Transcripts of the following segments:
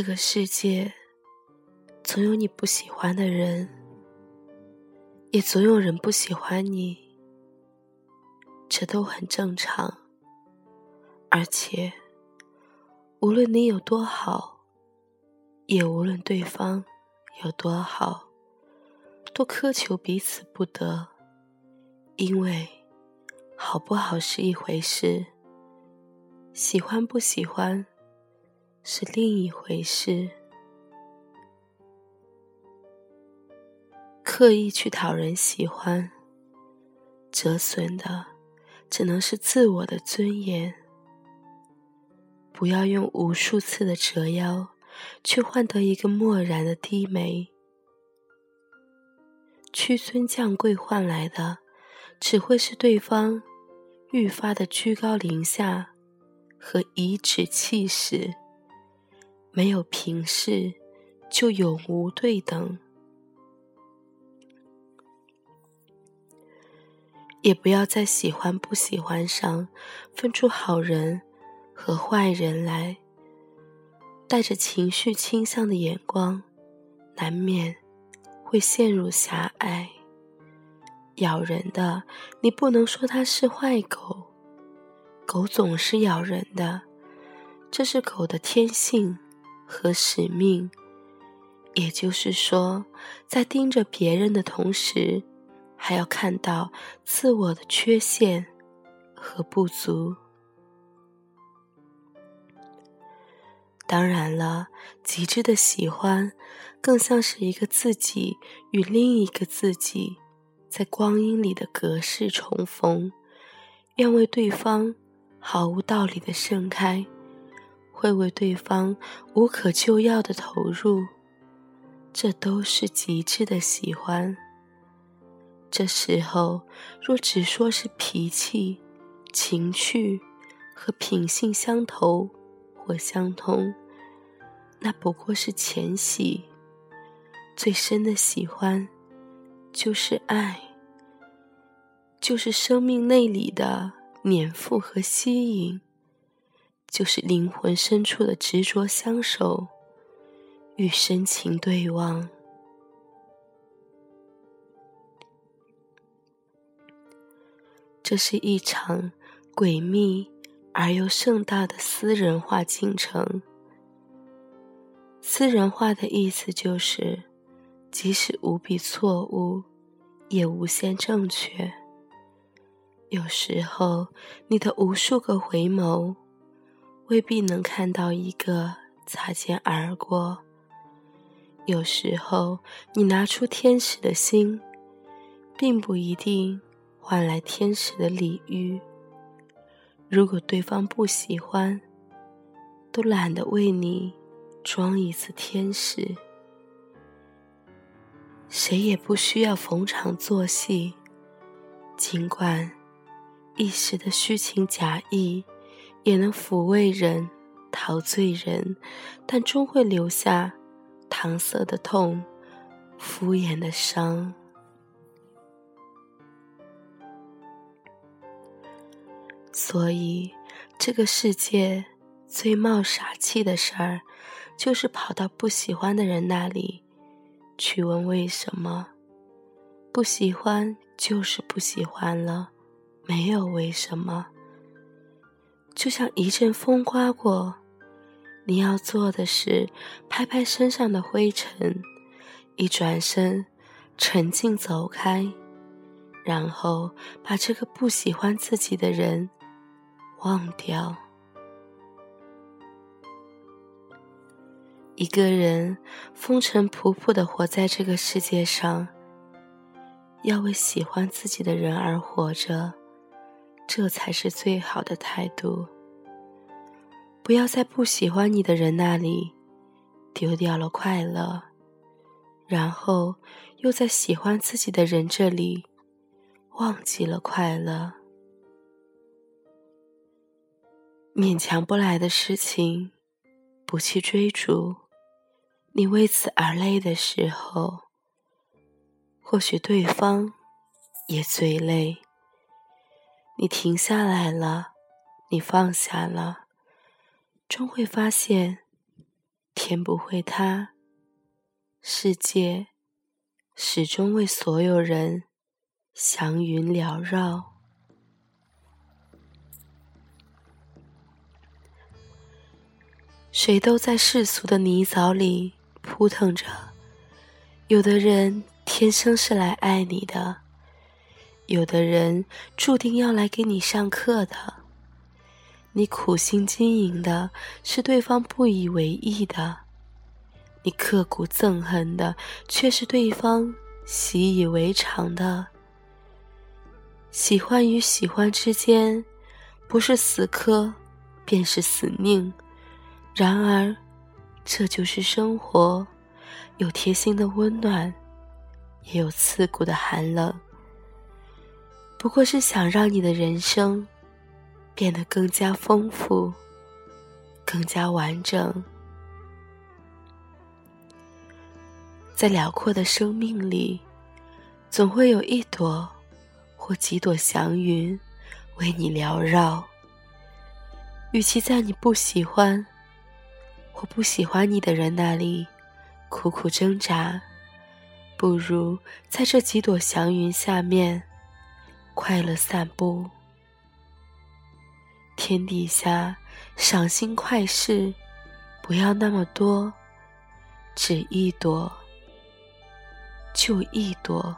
这个世界总有你不喜欢的人，也总有人不喜欢你，这都很正常。而且，无论你有多好，也无论对方有多好，都苛求彼此不得，因为好不好是一回事，喜欢不喜欢是另一回事。刻意去讨人喜欢，折损的只能是自我的尊严。不要用无数次的折腰，去换得一个漠然的低眉。屈尊降贵换来的，只会是对方愈发的居高临下和颐指气使。没有平视，就永无对等。也不要在喜欢不喜欢上分出好人。和坏人来，带着情绪倾向的眼光，难免会陷入狭隘。咬人的，你不能说它是坏狗，狗总是咬人的，这是狗的天性和使命。也就是说，在盯着别人的同时，还要看到自我的缺陷和不足。当然了，极致的喜欢，更像是一个自己与另一个自己，在光阴里的隔世重逢，愿为对方毫无道理的盛开，会为对方无可救药的投入，这都是极致的喜欢。这时候，若只说是脾气、情趣和品性相投或相通。那不过是浅喜，最深的喜欢，就是爱，就是生命内里的黏附和吸引，就是灵魂深处的执着相守与深情对望。这是一场诡秘而又盛大的私人化进程。私人化的意思就是，即使无比错误，也无限正确。有时候，你的无数个回眸，未必能看到一个擦肩而过；有时候，你拿出天使的心，并不一定换来天使的礼遇。如果对方不喜欢，都懒得为你。装一次天使，谁也不需要逢场作戏。尽管一时的虚情假意也能抚慰人、陶醉人，但终会留下搪塞的痛、敷衍的伤。所以，这个世界最冒傻气的事儿。就是跑到不喜欢的人那里，去问为什么。不喜欢就是不喜欢了，没有为什么。就像一阵风刮过，你要做的是拍拍身上的灰尘，一转身，沉静走开，然后把这个不喜欢自己的人忘掉。一个人风尘仆仆的活在这个世界上，要为喜欢自己的人而活着，这才是最好的态度。不要在不喜欢你的人那里丢掉了快乐，然后又在喜欢自己的人这里忘记了快乐。勉强不来的事情，不去追逐。你为此而累的时候，或许对方也最累。你停下来了，你放下了，终会发现，天不会塌，世界始终为所有人祥云缭绕。谁都在世俗的泥沼里扑腾着，有的人天生是来爱你的，有的人注定要来给你上课的。你苦心经营的是对方不以为意的，你刻骨憎恨的却是对方习以为常的。喜欢与喜欢之间，不是死磕，便是死拧。然而，这就是生活，有贴心的温暖，也有刺骨的寒冷。不过是想让你的人生。变得更加丰富，更加完整。在辽阔的生命里，总会有一朵或几朵祥云为你缭绕。与其在你不喜欢或不喜欢你的人那里苦苦挣扎，不如在这几朵祥云下面快乐散步。天底下赏心快事，不要那么多，只一朵，就一朵，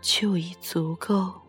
就已足够。